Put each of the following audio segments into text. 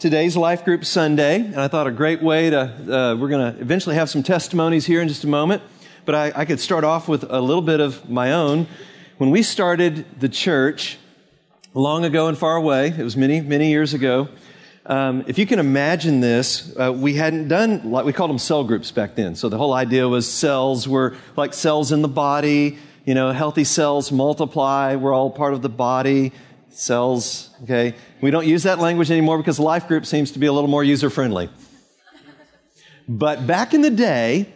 today's Life Group Sunday, and I thought a great way to, uh, we're going to eventually have some testimonies here in just a moment, but I, I could start off with a little bit of my own. When we started the church long ago and far away, it was many, many years ago, um, if you can imagine this, uh, we hadn't done, like we called them cell groups back then. So the whole idea was cells were like cells in the body, you know, healthy cells multiply, we're all part of the body cells, okay? We don't use that language anymore because life group seems to be a little more user friendly. But back in the day,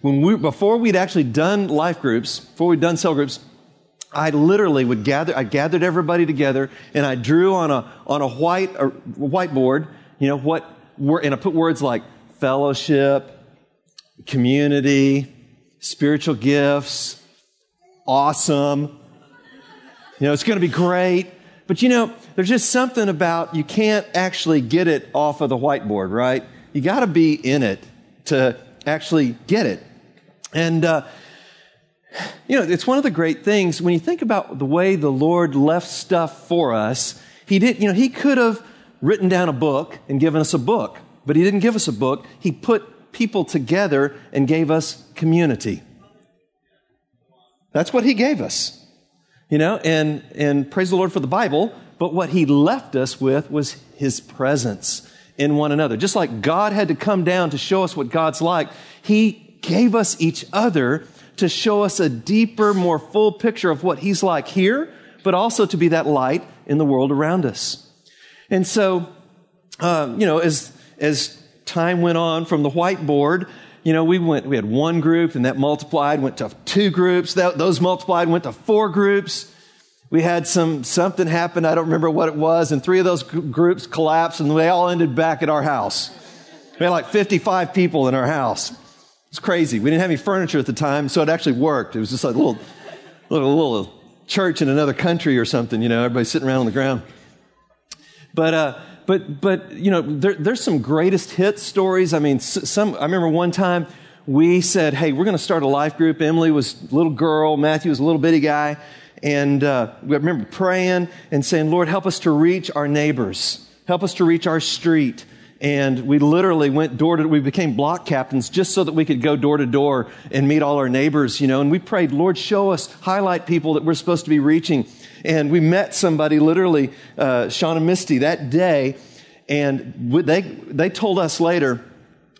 when we, before we'd actually done life groups, before we'd done cell groups, I literally would gather, I gathered everybody together and I drew on a, on a white, a whiteboard, you know, what, and I put words like fellowship, community, spiritual gifts, awesome, you know, it's going to be great. But you know, there's just something about you can't actually get it off of the whiteboard, right? You got to be in it to actually get it. And, uh, you know, it's one of the great things when you think about the way the Lord left stuff for us. He did, you know, He could have written down a book and given us a book, but He didn't give us a book. He put people together and gave us community. That's what He gave us you know, and, and praise the Lord for the Bible, but what he left us with was his presence in one another. Just like God had to come down to show us what God's like, he gave us each other to show us a deeper, more full picture of what he's like here, but also to be that light in the world around us. And so, um, you know, as, as time went on from the whiteboard, you know, we went, we had one group and that multiplied, went to two groups. That, those multiplied, went to four groups. We had some, something happen. I don't remember what it was. And three of those groups collapsed and they all ended back at our house. We had like 55 people in our house. It's crazy. We didn't have any furniture at the time, so it actually worked. It was just like a little, little, little church in another country or something, you know, everybody sitting around on the ground. But, uh, but, but you know, there, there's some greatest hit stories. I mean, some, I remember one time we said, hey, we're going to start a life group. Emily was a little girl. Matthew was a little bitty guy. And uh, we remember praying and saying, Lord, help us to reach our neighbors. Help us to reach our street. And we literally went door to, door, we became block captains just so that we could go door to door and meet all our neighbors, you know. And we prayed, Lord, show us, highlight people that we're supposed to be reaching. And we met somebody, literally, uh, Sean and Misty, that day. And they, they told us later,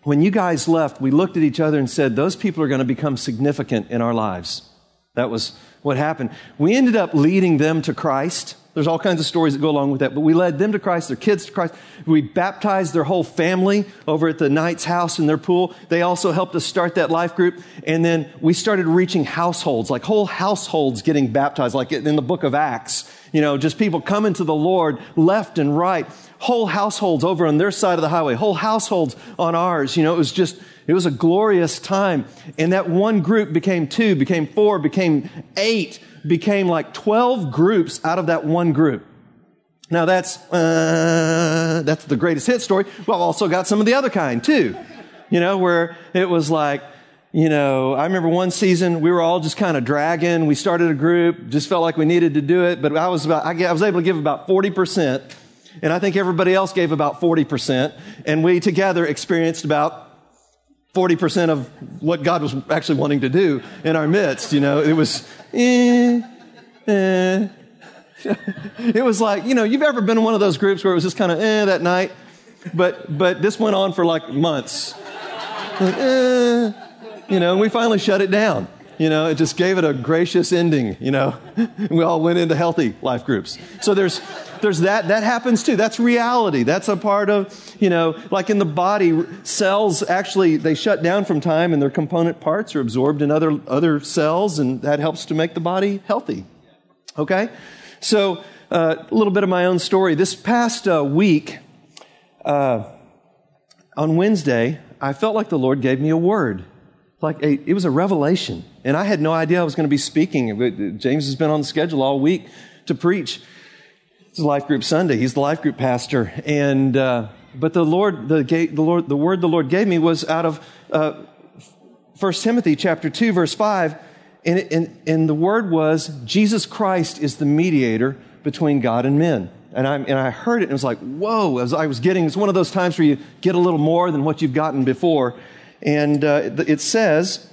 when you guys left, we looked at each other and said, those people are going to become significant in our lives. That was what happened. We ended up leading them to Christ. There's all kinds of stories that go along with that, but we led them to Christ, their kids to Christ. We baptized their whole family over at the Knight's house in their pool. They also helped us start that life group. And then we started reaching households, like whole households getting baptized, like in the book of Acts. You know, just people coming to the Lord left and right. Whole households over on their side of the highway, whole households on ours. You know, it was just, it was a glorious time. And that one group became two, became four, became eight became like 12 groups out of that one group. Now that's, uh, that's the greatest hit story. Well, I've also got some of the other kind too. You know, where it was like, you know, I remember one season we were all just kind of dragging. We started a group, just felt like we needed to do it, but I was about, I was able to give about 40%. And I think everybody else gave about 40%. And we together experienced about 40% of what God was actually wanting to do in our midst. You know, it was, eh, eh. it was like, you know, you've ever been in one of those groups where it was just kind of eh that night, but, but this went on for like months. Like, eh, you know, and we finally shut it down. You know, it just gave it a gracious ending, you know. we all went into healthy life groups. So there's, there's that. That happens too. That's reality. That's a part of, you know, like in the body, cells actually, they shut down from time and their component parts are absorbed in other, other cells and that helps to make the body healthy. Okay? So, uh, a little bit of my own story. This past uh, week, uh, on Wednesday, I felt like the Lord gave me a word like a, it was a revelation. And I had no idea I was going to be speaking. James has been on the schedule all week to preach. It's life group Sunday. He's the life group pastor. And, uh, but the Lord, the, the Lord, the word the Lord gave me was out of, uh, 1 Timothy chapter 2 verse 5. And, and, and the word was, Jesus Christ is the mediator between God and men. and, I, and I heard it and it was like, whoa, as I was getting, it's one of those times where you get a little more than what you've gotten before. And uh, it says,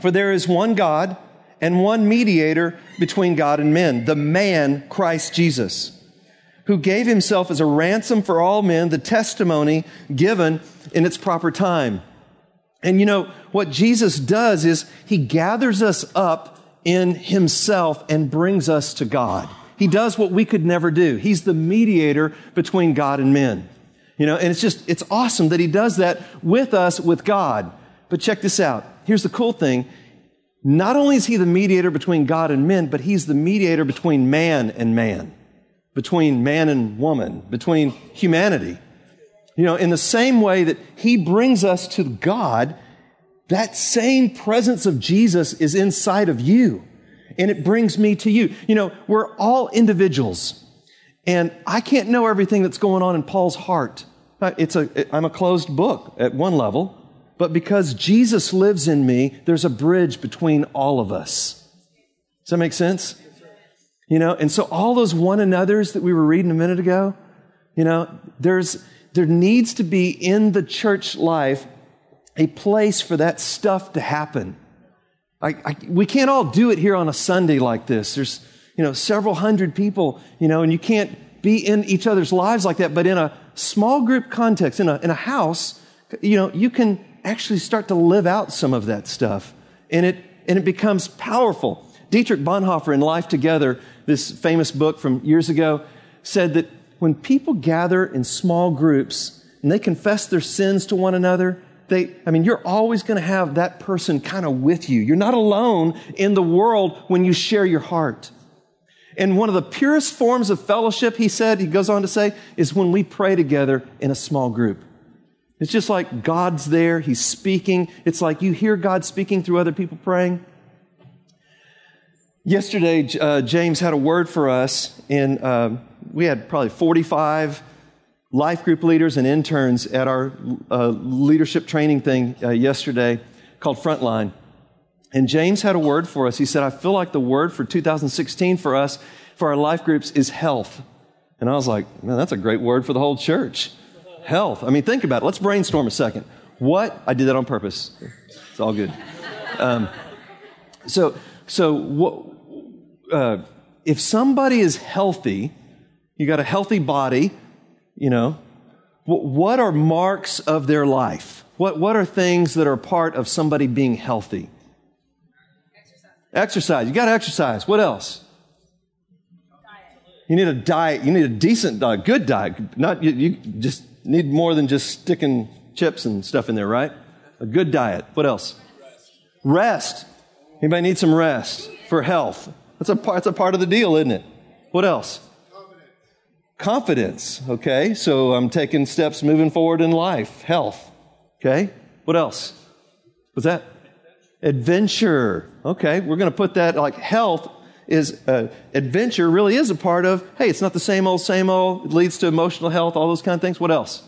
For there is one God and one mediator between God and men, the man Christ Jesus, who gave himself as a ransom for all men, the testimony given in its proper time. And you know, what Jesus does is he gathers us up in himself and brings us to God. He does what we could never do. He's the mediator between God and men. You know, and it's just, it's awesome that he does that with us, with God. But check this out. Here's the cool thing. Not only is he the mediator between God and men, but he's the mediator between man and man, between man and woman, between humanity. You know, in the same way that he brings us to God, that same presence of Jesus is inside of you and it brings me to you. You know, we're all individuals and I can't know everything that's going on in Paul's heart. Uh, it's a, I'm a closed book at one level, but because Jesus lives in me, there's a bridge between all of us. Does that make sense? You know, and so all those one another's that we were reading a minute ago, you know, there's, there needs to be in the church life a place for that stuff to happen. I, I, we can't all do it here on a Sunday like this. There's, you know, several hundred people, you know, and you can't be in each other's lives like that. But in a small group context, in a, in a house, you know, you can actually start to live out some of that stuff. And it, and it becomes powerful. Dietrich Bonhoeffer in Life Together, this famous book from years ago, said that when people gather in small groups and they confess their sins to one another, they, I mean, you're always going to have that person kind of with you. You're not alone in the world when you share your heart. And one of the purest forms of fellowship, he said, he goes on to say, is when we pray together in a small group. It's just like God's there, He's speaking. It's like you hear God speaking through other people praying. Yesterday, uh, James had a word for us, and uh, we had probably 45 life group leaders and interns at our uh, leadership training thing uh, yesterday called Frontline. And James had a word for us. He said, I feel like the word for 2016 for us, for our life groups, is health. And I was like, man, that's a great word for the whole church. Health. I mean, think about it. Let's brainstorm a second. What? I did that on purpose. It's all good. Um, so, so what, uh, if somebody is healthy, you got a healthy body, you know, what are marks of their life? What, what are things that are part of somebody being healthy? Exercise. Exercise. You got to exercise. What else? Diet. You need a diet. You need a decent diet, good diet. Not you, you just need more than just sticking chips and stuff in there, right? A good diet. What else? Rest. rest. Anybody need some rest for health? That's a, part, that's a part of the deal, isn't it? What else? Confidence, Confidence. okay? So I'm taking steps moving forward in life. Health, okay? What else? Was that? Adventure. Okay, we're going to put that like health is uh, adventure really is a part of hey it's not the same old same old it leads to emotional health all those kind of things what else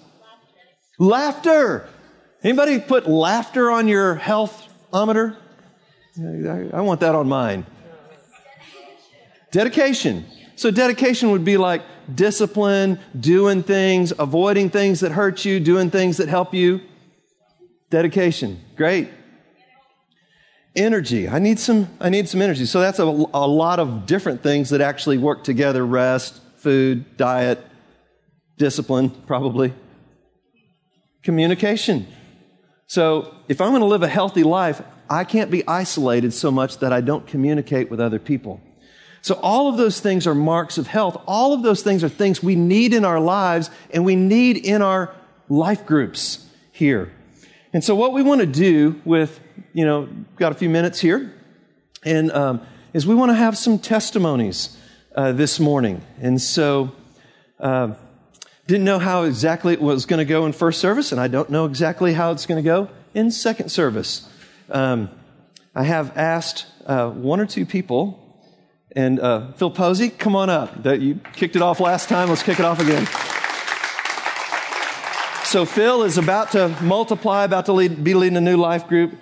laughter, anybody put laughter on your healthometer I want that on mine dedication so dedication would be like discipline, doing things, avoiding things that hurt you, doing things that help you. Dedication. Great. Energy. I need some, I need some energy. So that's a, a lot of different things that actually work together. Rest, food, diet, discipline, probably. Communication. So if I'm going to live a healthy life, I can't be isolated so much that I don't communicate with other people. So all of those things are marks of health. All of those things are things we need in our lives and we need in our life groups here. And so what we want to do with, you know, got a few minutes here, and um, is we want to have some testimonies uh, this morning. And so uh, didn't know how exactly it was going to go in first service, and I don't know exactly how it's going to go in second service. Um, I have asked uh, one or two people and uh, Phil Posey, come on up. That you kicked it off last time. Let's kick it off again. So Phil is about to multiply, about to lead, be leading a new life group.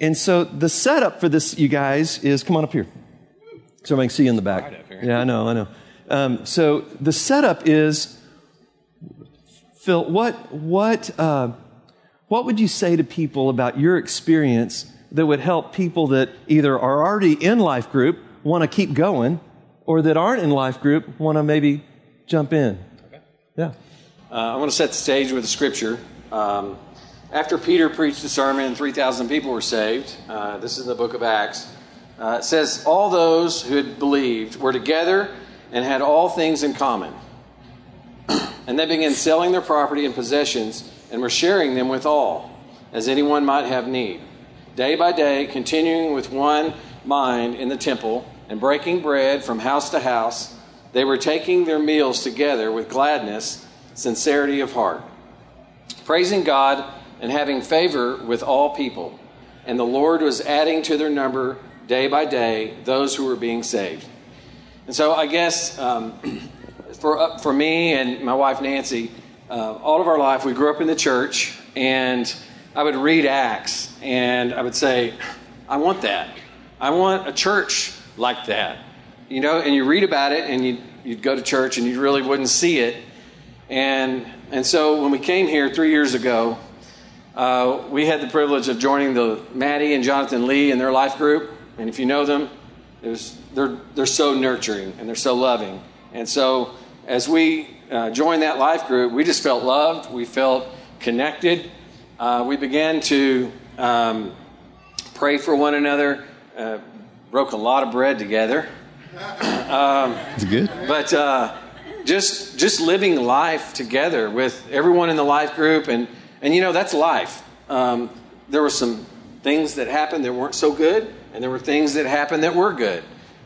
And so the setup for this, you guys, is come on up here. So I can see you in the back. Yeah, I know, I know. Um, so the setup is, Phil, what, what, uh, what would you say to people about your experience that would help people that either are already in life group, want to keep going, or that aren't in life group, want to maybe jump in? Okay. Yeah. Uh, I want to set the stage with a scripture. Um, after Peter preached the sermon and 3,000 people were saved, uh, this is in the book of Acts, uh, it says, All those who had believed were together and had all things in common. and they began selling their property and possessions and were sharing them with all, as anyone might have need. Day by day, continuing with one mind in the temple and breaking bread from house to house, they were taking their meals together with gladness, sincerity of heart, praising God and having favor with all people. And the Lord was adding to their number day by day those who were being saved. And so I guess um, for, uh, for me and my wife Nancy, uh, all of our life we grew up in the church, and I would read Acts and I would say, I want that. I want a church like that. You know, and you read about it and you'd, you'd go to church and you really wouldn't see it. And, and so when we came here three years ago, uh, we had the privilege of joining the Maddie and Jonathan Lee and their life group. And if you know them, it was, they're, they're so nurturing and they're so loving. And so as we uh, joined that life group, we just felt loved, we felt connected. Uh, we began to um, pray for one another, uh, broke a lot of bread together. Um, It's good. But uh, just just living life together with everyone in the life group, and and you know that's life. Um, there were some things that happened that weren't so good, and there were things that happened that were good.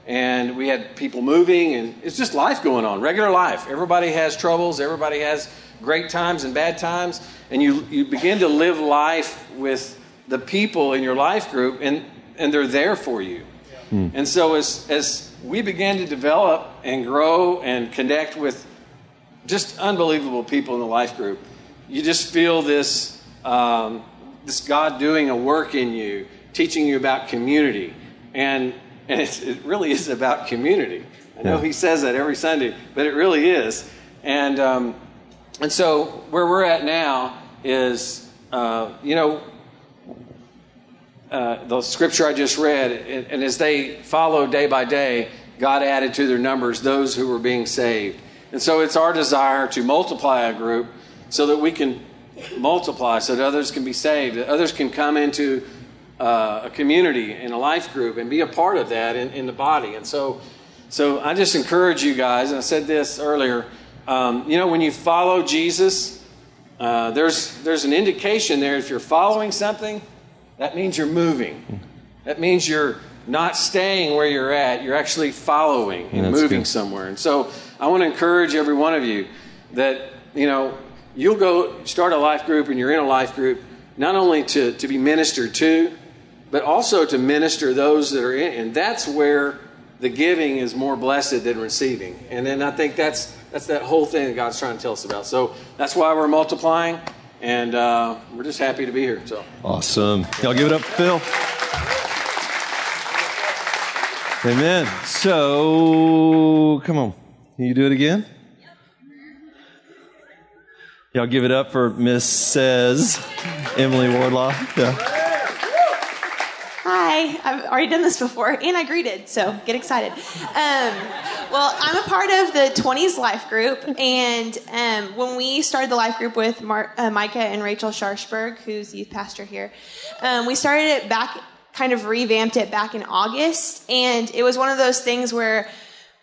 And we had people moving, and it's just life going on, regular life. Everybody has troubles, everybody has great times and bad times, and you, you begin to live life with the people in your life group, and, and they're there for you. Hmm. And so, as, as we began to develop and grow and connect with just unbelievable people in the life group, you just feel this, um, this God doing a work in you teaching you about community. And, and it really is about community. I know yeah. he says that every Sunday, but it really is. And, um, and so where we're at now is, uh, you know, uh, the scripture I just read, and, and as they followed day by day, God added to their numbers those who were being saved. And so it's our desire to multiply a group so that we can multiply, so that others can be saved, that others can come into uh, a community and a life group and be a part of that in, in, the body. And so, so I just encourage you guys, and I said this earlier, um, you know, when you follow Jesus, uh, there's, there's an indication there. If you're following something, that means you're moving. That means you're not staying where you're at. You're actually following and moving good. somewhere. And so I want to encourage every one of you that, you know, you'll go start a life group and you're in a life group not only to, to be ministered to, but also to minister those that are in. And that's where the giving is more blessed than receiving. And then I think that's that's that whole thing that God's trying to tell us about. So that's why we're multiplying, and uh, we're just happy to be here. So awesome! Y'all give it up, Phil. Amen. So come on, Can you do it again. Y'all give it up for Miss Says Emily Wardlaw. Yeah. Hi, I've already done this before, and I greeted, so get excited. Um, well, I'm a part of the 20s life group, and um, when we started the life group with Mar- uh, Micah and Rachel Sharshberg, who's youth pastor here, um, we started it back, kind of revamped it back in August, and it was one of those things where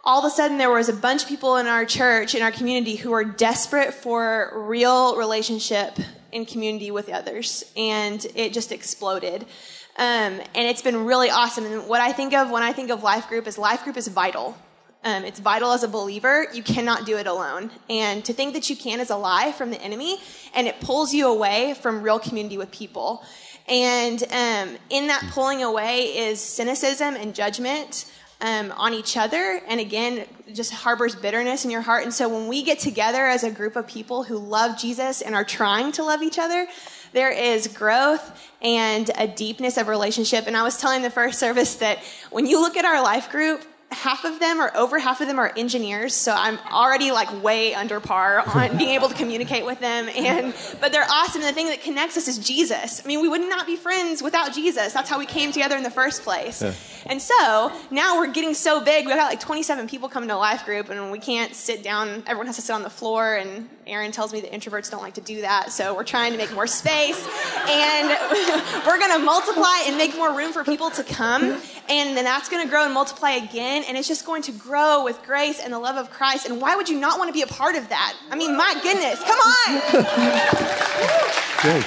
all of a sudden there was a bunch of people in our church, in our community, who were desperate for real relationship in community with others, and it just exploded. Um, and it's been really awesome. And what I think of when I think of life group is life group is vital. Um, it's vital as a believer. You cannot do it alone. And to think that you can is a lie from the enemy, and it pulls you away from real community with people. And um, in that pulling away is cynicism and judgment um, on each other. And again, just harbors bitterness in your heart. And so when we get together as a group of people who love Jesus and are trying to love each other, there is growth and a deepness of relationship. And I was telling the first service that when you look at our life group, half of them or over half of them are engineers, so I'm already like way under par on being able to communicate with them. And but they're awesome. And the thing that connects us is Jesus. I mean, we would not be friends without Jesus. That's how we came together in the first place. Yeah. And so now we're getting so big. We've got like 27 people coming to a life group, and we can't sit down. Everyone has to sit on the floor. And Aaron tells me that introverts don't like to do that. So we're trying to make more space, and we're going to multiply and make more room for people to come. And then that's going to grow and multiply again, and it's just going to grow with grace and the love of Christ. And why would you not want to be a part of that? I mean, my goodness, come on! Great.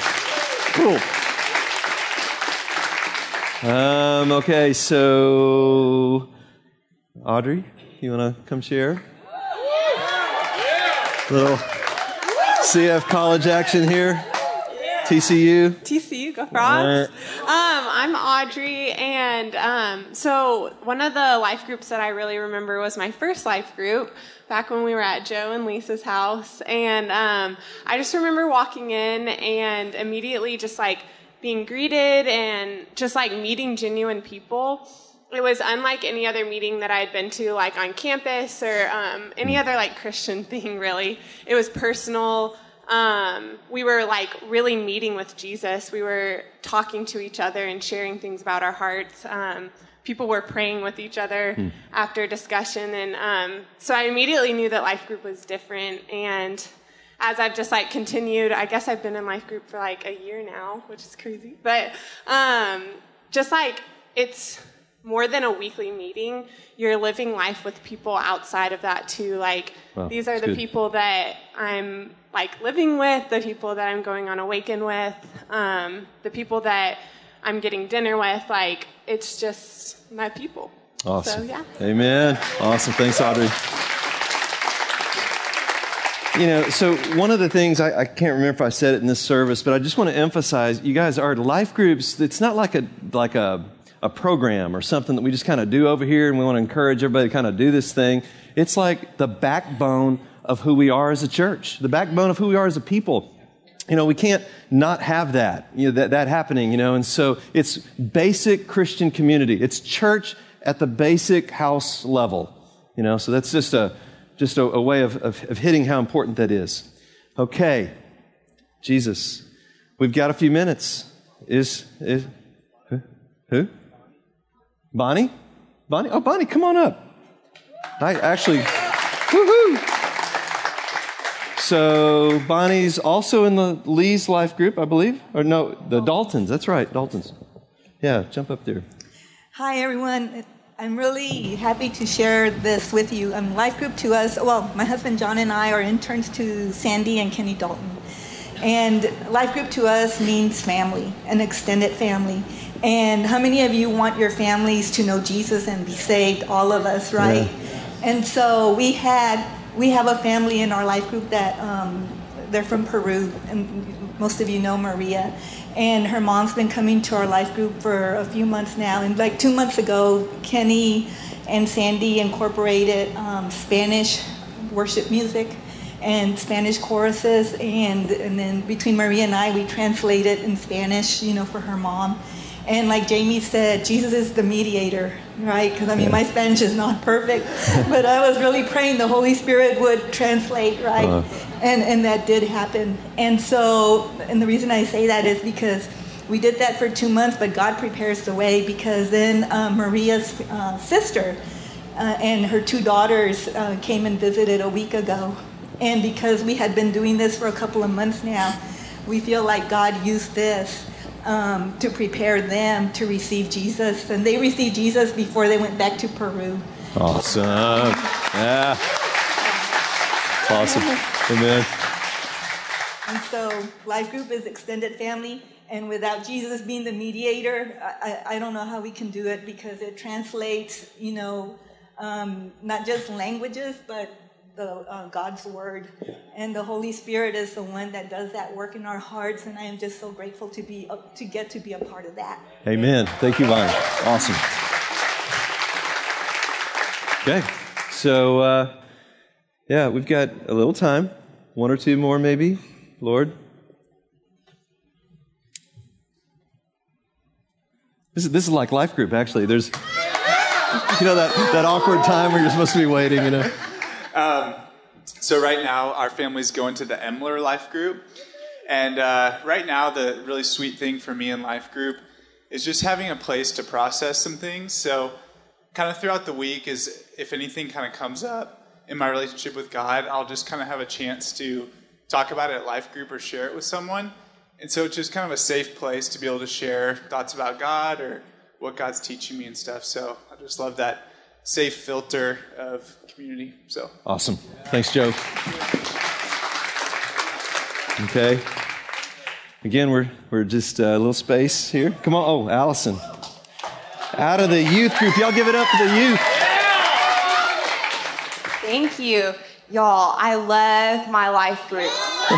Cool. Um, okay, so Audrey, you want to come share? Little CF college action here. TCU. TCU, go frogs. Um, I'm Audrey, and um, so one of the life groups that I really remember was my first life group back when we were at Joe and Lisa's house, and um, I just remember walking in and immediately just like being greeted and just like meeting genuine people. It was unlike any other meeting that I had been to, like on campus or um, any other like Christian thing. Really, it was personal um, we were like really meeting with Jesus. We were talking to each other and sharing things about our hearts. Um, people were praying with each other Hmm. after discussion, and um, so I immediately knew that life group was different. And as I've just like continued, I guess I've been in life group for like a year now, which is crazy. But um, just like it's more than a weekly meeting. You're living life with people outside of that too. Like Wow, these are the good. people that I'm like living with, the people that I'm going on Awaken with, um, the people that I'm getting dinner with. Like it's just my people. Awesome. So yeah. Amen. Awesome. Thanks, Audrey. You know, so one of the things I, I can't remember if I said it in this service, but I just want to emphasize: you guys are life groups. It's not like a like a a program or something that we just kind of do over here, and we want to encourage everybody to kind of do this thing. It's like the backbone of who we are as a church, the backbone of who we are as a people you know, we can't not have that, you know, that, that happening, you know, and so it's basic Christian community. It's church at the basic house level, you know, so that's just a, just a, a way of, of, of hitting how important that is. Okay. Jesus. We've got a few minutes. Is, is, who? who? Bonnie? Bonnie? Oh, Bonnie, come on up. I actually, woohoo! So Bonnie's also in the Lee's life group, I believe. Or no, the Daltons. That's right, Daltons. Yeah, jump up there. Hi, everyone. I'm really happy to share this with you. Um, life group to us, well, my husband John and I are interns to Sandy and Kenny Dalton. And life group to us means family, an extended family. And how many of you want your families to know Jesus and be saved? All of us, right? And so we had, we have a family in our life group that um, they're from Peru, and most of you know Maria. And her mom's been coming to our life group for a few months now. And like two months ago, Kenny and Sandy incorporated um, Spanish worship music and Spanish choruses. And, and then between Maria and I, we translated in Spanish, you know, for her mom. And like Jamie said, Jesus is the mediator, right? Because I mean, my Spanish is not perfect, but I was really praying the Holy Spirit would translate, right? Uh-huh. And, and that did happen. And so, and the reason I say that is because we did that for two months, but God prepares the way because then uh, Maria's uh, sister uh, and her two daughters uh, came and visited a week ago. And because we had been doing this for a couple of months now, we feel like God used this um, to prepare them to receive Jesus. And they received Jesus before they went back to Peru. Awesome. Yeah. Awesome. Amen. And so, life group is extended family. And without Jesus being the mediator, I, I, I don't know how we can do it because it translates, you know, um, not just languages, but the uh, God's word. And the Holy Spirit is the one that does that work in our hearts. And I am just so grateful to be uh, to get to be a part of that. Amen. Thank you, Bonnie. Awesome. Okay. So, uh, yeah, we've got a little time. One or two more, maybe. Lord. This is, this is like life group, actually. There's you know that, that awkward time where you're supposed to be waiting, you know? Um, so right now, our family's going to the Emler Life Group. And uh, right now, the really sweet thing for me in Life Group is just having a place to process some things. So kind of throughout the week is if anything kind of comes up in my relationship with God, I'll just kind of have a chance to talk about it at Life Group or share it with someone. And so it's just kind of a safe place to be able to share thoughts about God or what God's teaching me and stuff. So I just love that safe filter of community. So awesome. Thanks, Joe. Okay. Again, we're we're just uh, a little space here. Come on. Oh, Allison. Out of the youth group. Y'all give it up for the youth. Thank you. Y'all, I love my life group.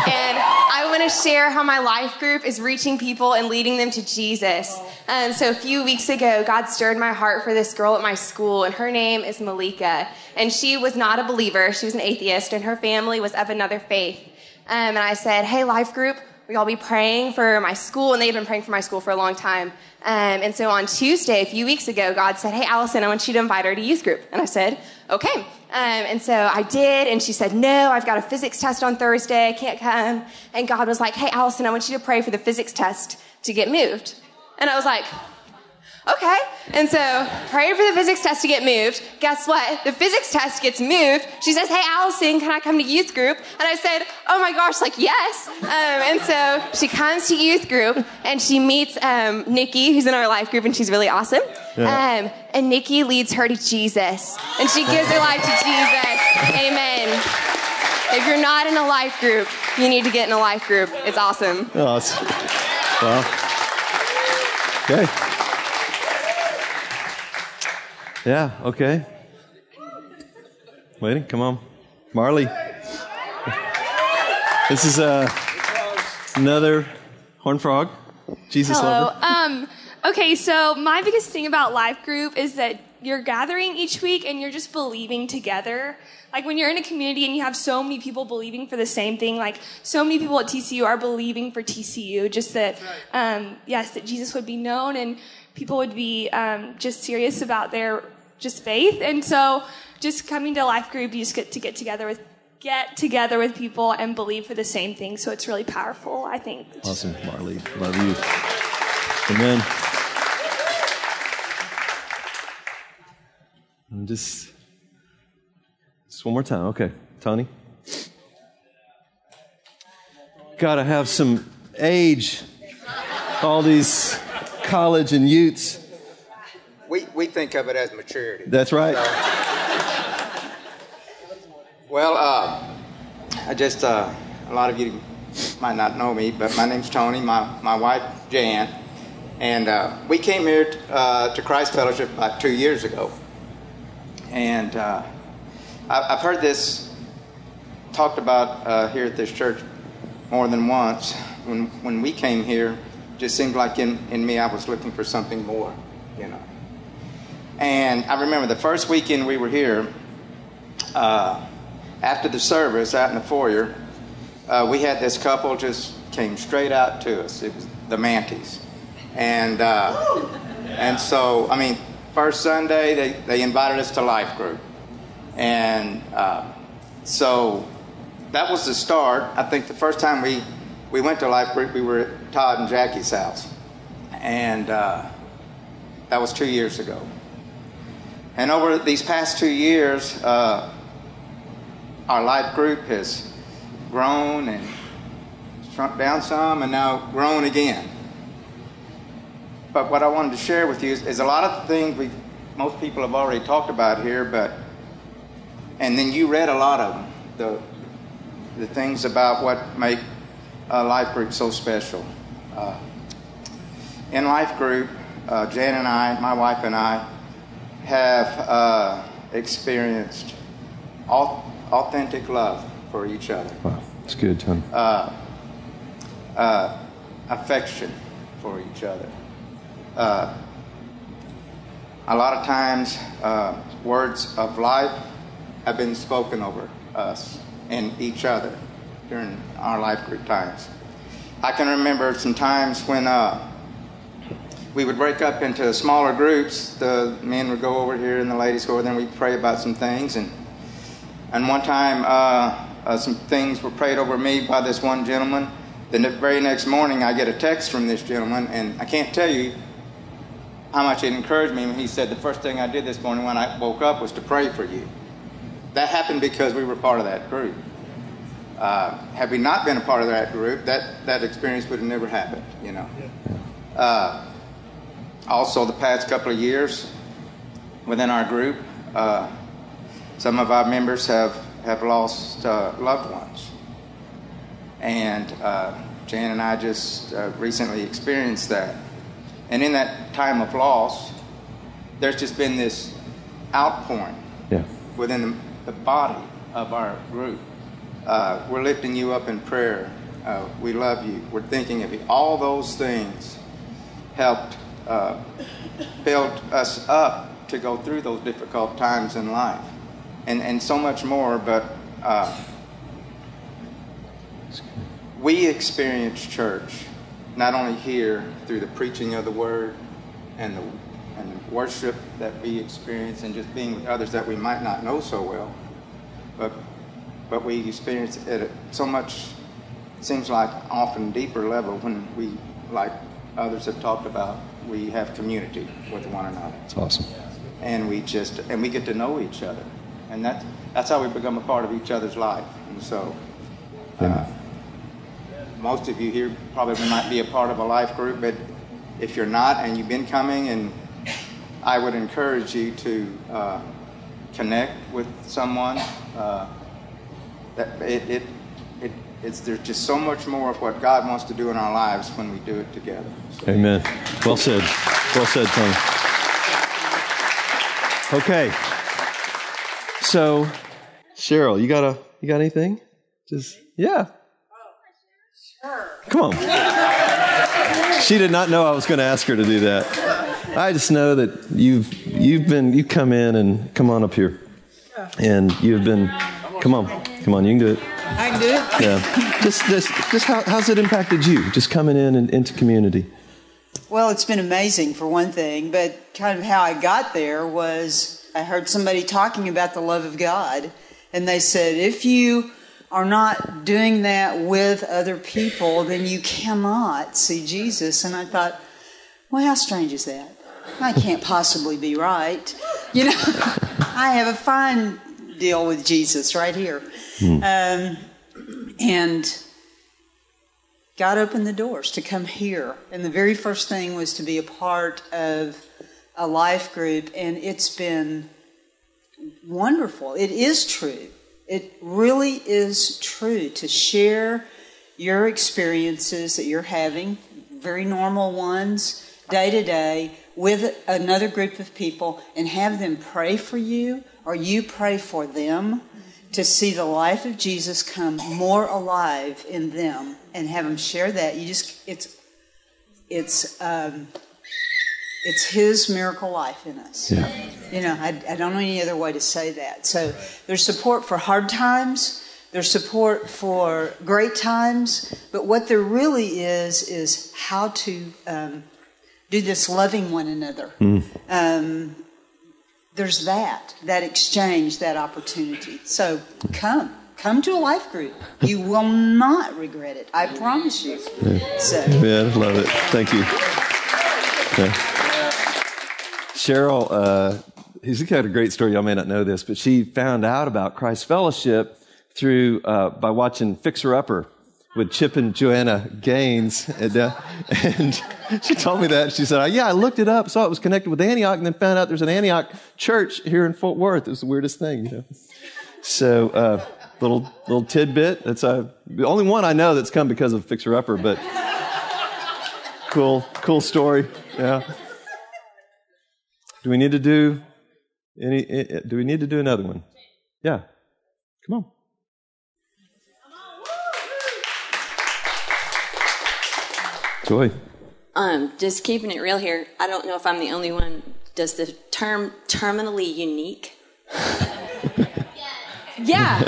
and I want to share how my life group is reaching people and leading them to Jesus. Um, so a few weeks ago, God stirred my heart for this girl at my school, and her name is Malika. And she was not a believer, she was an atheist, and her family was of another faith. Um, and I said, Hey, life group, we all be praying for my school, and they've been praying for my school for a long time. Um, and so on Tuesday, a few weeks ago, God said, Hey, Allison, I want you to invite her to youth group. And I said, Okay. Um, and so I did, and she said, No, I've got a physics test on Thursday, I can't come. And God was like, Hey, Allison, I want you to pray for the physics test to get moved. And I was like, okay. And so prayed for the physics test to get moved. Guess what? The physics test gets moved. She says, hey, Allison, can I come to youth group? And I said, oh my gosh, like, yes. Um, and so she comes to youth group and she meets um, Nikki, who's in our life group, and she's really awesome. Yeah. Um, and Nikki leads her to Jesus. And she gives her life to Jesus. Amen. If you're not in a life group, you need to get in a life group. It's awesome. Awesome. Well, okay. Yeah, okay. Waiting, come on. Marley. This is uh, another horn frog. Jesus Hello. lover. Um, okay, so my biggest thing about life group is that you're gathering each week and you're just believing together. Like when you're in a community and you have so many people believing for the same thing, like so many people at TCU are believing for TCU, just that, um, yes, that Jesus would be known and people would be um, just serious about their just faith. And so just coming to life group, you just get to get together with get together with people and believe for the same thing. So it's really powerful, I think. Awesome, Marley. Love you. Amen. Just, just one more time. Okay, Tony. Got to have some age. All these college and youths. We, we think of it as maturity. That's right. So, well, uh, I just, uh, a lot of you might not know me, but my name's Tony, my, my wife, Jan, and uh, we came here t- uh, to Christ Fellowship about two years ago. And uh, I, have heard this talked about uh, here at this church more than once. When, when we came here, just seemed like in, in me I was looking for something more, you know. And I remember the first weekend we were here, uh, after the service out in the foyer, uh, we had this couple just came straight out to us. It was the Manties. And, uh, and so, I mean, first Sunday, they, they invited us to life group. And uh, so that was the start. I think the first time we, we went to life group, we were at Todd and Jackie's house. And uh, that was two years ago. And over these past two years, uh, our life group has grown and shrunk down some and now grown again. But what I wanted to share with you is, is a lot of the things we most people have already talked about here, but and then you read a lot of them, the the things about what make a life group so special. Uh, in life group, uh, Jan and I, my wife and I, have uh, experienced authentic love for each other. Wow, that's good, Tony. Uh, uh, affection for each other. Uh, a lot of times, uh, words of life have been spoken over us and each other during our life group times. I can remember some times when uh, we would break up into smaller groups. The men would go over here and the ladies go over there, and we'd pray about some things. And, and one time, uh, uh, some things were prayed over me by this one gentleman. The very next morning, I get a text from this gentleman, and I can't tell you how much it encouraged me when he said, The first thing I did this morning when I woke up was to pray for you. That happened because we were part of that group. Uh, had we not been a part of that group, that, that experience would have never happened, you know. Uh, also, the past couple of years within our group, uh, some of our members have, have lost uh, loved ones. And uh, Jan and I just uh, recently experienced that. And in that time of loss, there's just been this outpouring Yeah. within the, the body of our group. Uh, we're lifting you up in prayer. Uh, we love you. We're thinking of you. All those things helped uh, build us up to go through those difficult times in life, and and so much more. But uh, we experience church not only here through the preaching of the word and the and the worship that we experience and just being with others that we might not know so well, but but we experience it at so much seems like often deeper level when we like others have talked about we have community with one another. It's awesome. and we just and we get to know each other. And that's, that's how we become a part of each other's life. And so uh, most of you here probably might be a part of a life group but if you're not and you've been coming and i would encourage you to uh, connect with someone uh, that it, it, it it's there's just so much more of what god wants to do in our lives when we do it together Amen. Well said. Well said, Tony. Okay. So, Cheryl, you got a you got anything? Just yeah. Sure. Come on. She did not know I was going to ask her to do that. I just know that you've you've been you come in and come on up here, and you've been come on come on you can do it. I can do it. Yeah. Just just just how, how's it impacted you? Just coming in and into community. Well, it's been amazing for one thing, but kind of how I got there was I heard somebody talking about the love of God, and they said, if you are not doing that with other people, then you cannot see Jesus. And I thought, well, how strange is that? I can't possibly be right. You know, I have a fine deal with Jesus right here. Um, and God opened the doors to come here. And the very first thing was to be a part of a life group. And it's been wonderful. It is true. It really is true to share your experiences that you're having, very normal ones, day to day, with another group of people and have them pray for you or you pray for them to see the life of Jesus come more alive in them and have them share that. You just, it's, it's, um, it's His miracle life in us. Yeah. You know, I, I don't know any other way to say that. So there's support for hard times, there's support for great times, but what there really is is how to um, do this loving one another. Um, there's that, that exchange, that opportunity. So come. Come to a life group. You will not regret it. I promise you. So. Yeah, love it. Thank you. Yeah. Cheryl, uh, she's got a great story. Y'all may not know this, but she found out about Christ Fellowship through uh, by watching Fixer Upper with Chip and Joanna Gaines, and, uh, and she told me that. She said, "Yeah, I looked it up, saw it was connected with Antioch, and then found out there's an Antioch church here in Fort Worth. It was the weirdest thing, you know." So, uh, little little tidbit. That's uh, the only one I know that's come because of Fixer Upper, but cool, cool story. Yeah. Do we need to do any? eh, Do we need to do another one? Yeah. Come on. Joy. Um, just keeping it real here. I don't know if I'm the only one. Does the term terminally unique? yeah.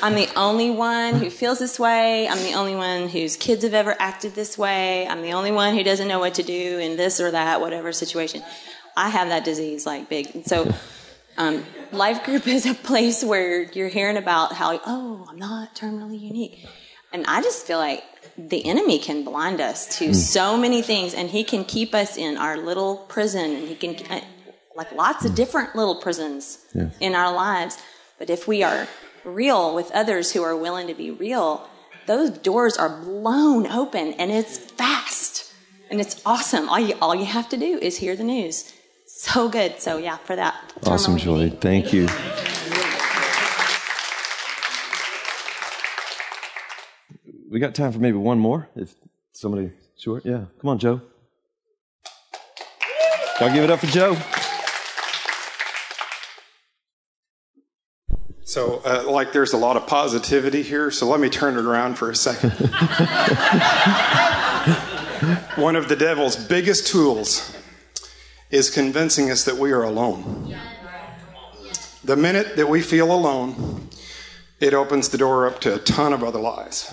I'm the only one who feels this way. I'm the only one whose kids have ever acted this way. I'm the only one who doesn't know what to do in this or that, whatever situation. I have that disease like big. And so, um, life group is a place where you're hearing about how, oh, I'm not terminally unique. And I just feel like the enemy can blind us to mm. so many things and he can keep us in our little prison and he can, uh, like lots of different little prisons yeah. in our lives. But if we are real with others who are willing to be real, those doors are blown open and it's fast and it's awesome. All you, all you have to do is hear the news. So good. So, yeah, for that. Awesome, Joy. Thank you. We got time for maybe one more if somebody, sure. Yeah, come on, Joe. Y'all give it up for Joe. So, uh, like, there's a lot of positivity here, so let me turn it around for a second. One of the devil's biggest tools is convincing us that we are alone. The minute that we feel alone, it opens the door up to a ton of other lies.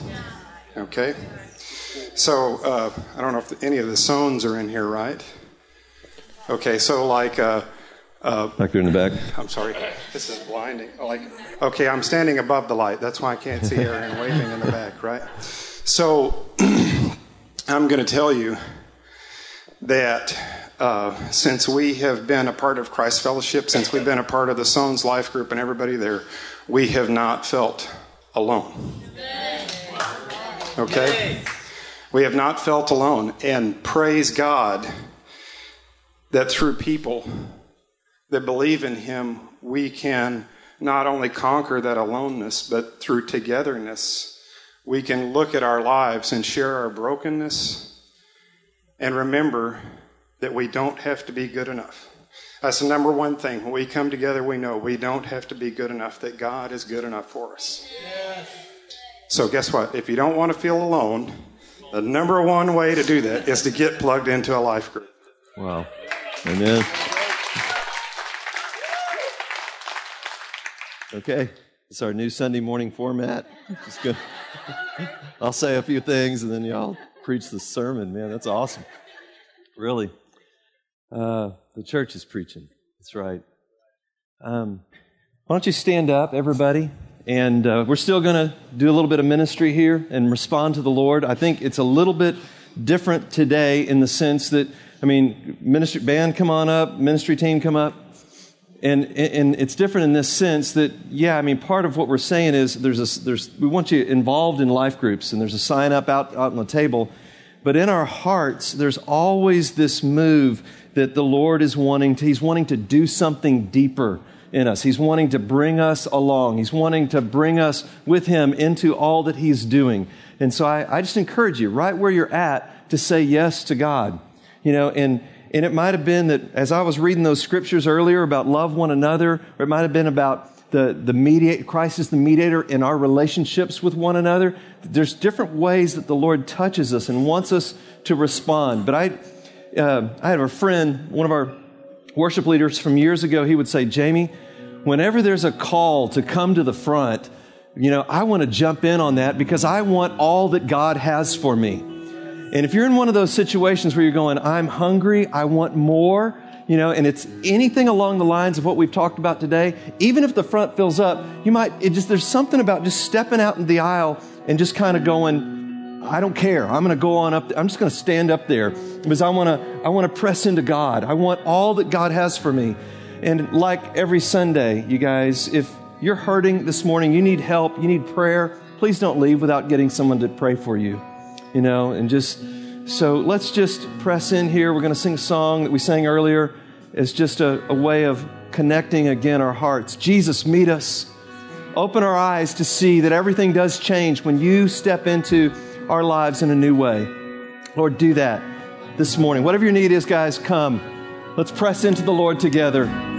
Okay? So, uh, I don't know if any of the zones are in here, right? Okay, so like, uh, uh, back there in the back. I'm sorry. This is blinding. Like, okay, I'm standing above the light. That's why I can't see her and waving in the back, right? So, I'm going to tell you that uh, since we have been a part of Christ Fellowship, since we've been a part of the Sons Life Group and everybody there, we have not felt alone. Okay? We have not felt alone. And praise God that through people that believe in Him, we can not only conquer that aloneness, but through togetherness, we can look at our lives and share our brokenness and remember that we don't have to be good enough. That's the number one thing. When we come together, we know we don't have to be good enough, that God is good enough for us. Yes. So, guess what? If you don't want to feel alone, the number one way to do that is to get plugged into a life group. Wow. Amen. Okay, it's our new Sunday morning format. Just good. I'll say a few things and then y'all preach the sermon. Man, that's awesome. Really. Uh, the church is preaching. That's right. Um, why don't you stand up, everybody? And uh, we're still going to do a little bit of ministry here and respond to the Lord. I think it's a little bit different today in the sense that, I mean, ministry band, come on up, ministry team, come up. And, and it's different in this sense that, yeah, I mean, part of what we're saying is there's a, there's, we want you involved in life groups, and there's a sign up out, out on the table. But in our hearts, there's always this move that the Lord is wanting to, He's wanting to do something deeper in us. He's wanting to bring us along. He's wanting to bring us with Him into all that He's doing. And so I, I just encourage you, right where you're at, to say yes to God. You know, and and it might have been that as I was reading those scriptures earlier about love one another, or it might have been about the, the mediator, Christ is the mediator in our relationships with one another. There's different ways that the Lord touches us and wants us to respond. But I, uh, I had a friend, one of our worship leaders from years ago, he would say, Jamie, whenever there's a call to come to the front, you know, I want to jump in on that because I want all that God has for me. And if you're in one of those situations where you're going, I'm hungry, I want more, you know, and it's anything along the lines of what we've talked about today, even if the front fills up, you might, it just, there's something about just stepping out in the aisle and just kind of going, I don't care. I'm going to go on up. I'm just going to stand up there because I want to, I want to press into God. I want all that God has for me. And like every Sunday, you guys, if you're hurting this morning, you need help, you need prayer, please don't leave without getting someone to pray for you you know, and just so let's just press in here. We're going to sing a song that we sang earlier. It's just a, a way of connecting again our hearts. Jesus, meet us. Open our eyes to see that everything does change when you step into our lives in a new way. Lord, do that this morning. Whatever your need is, guys, come. Let's press into the Lord together.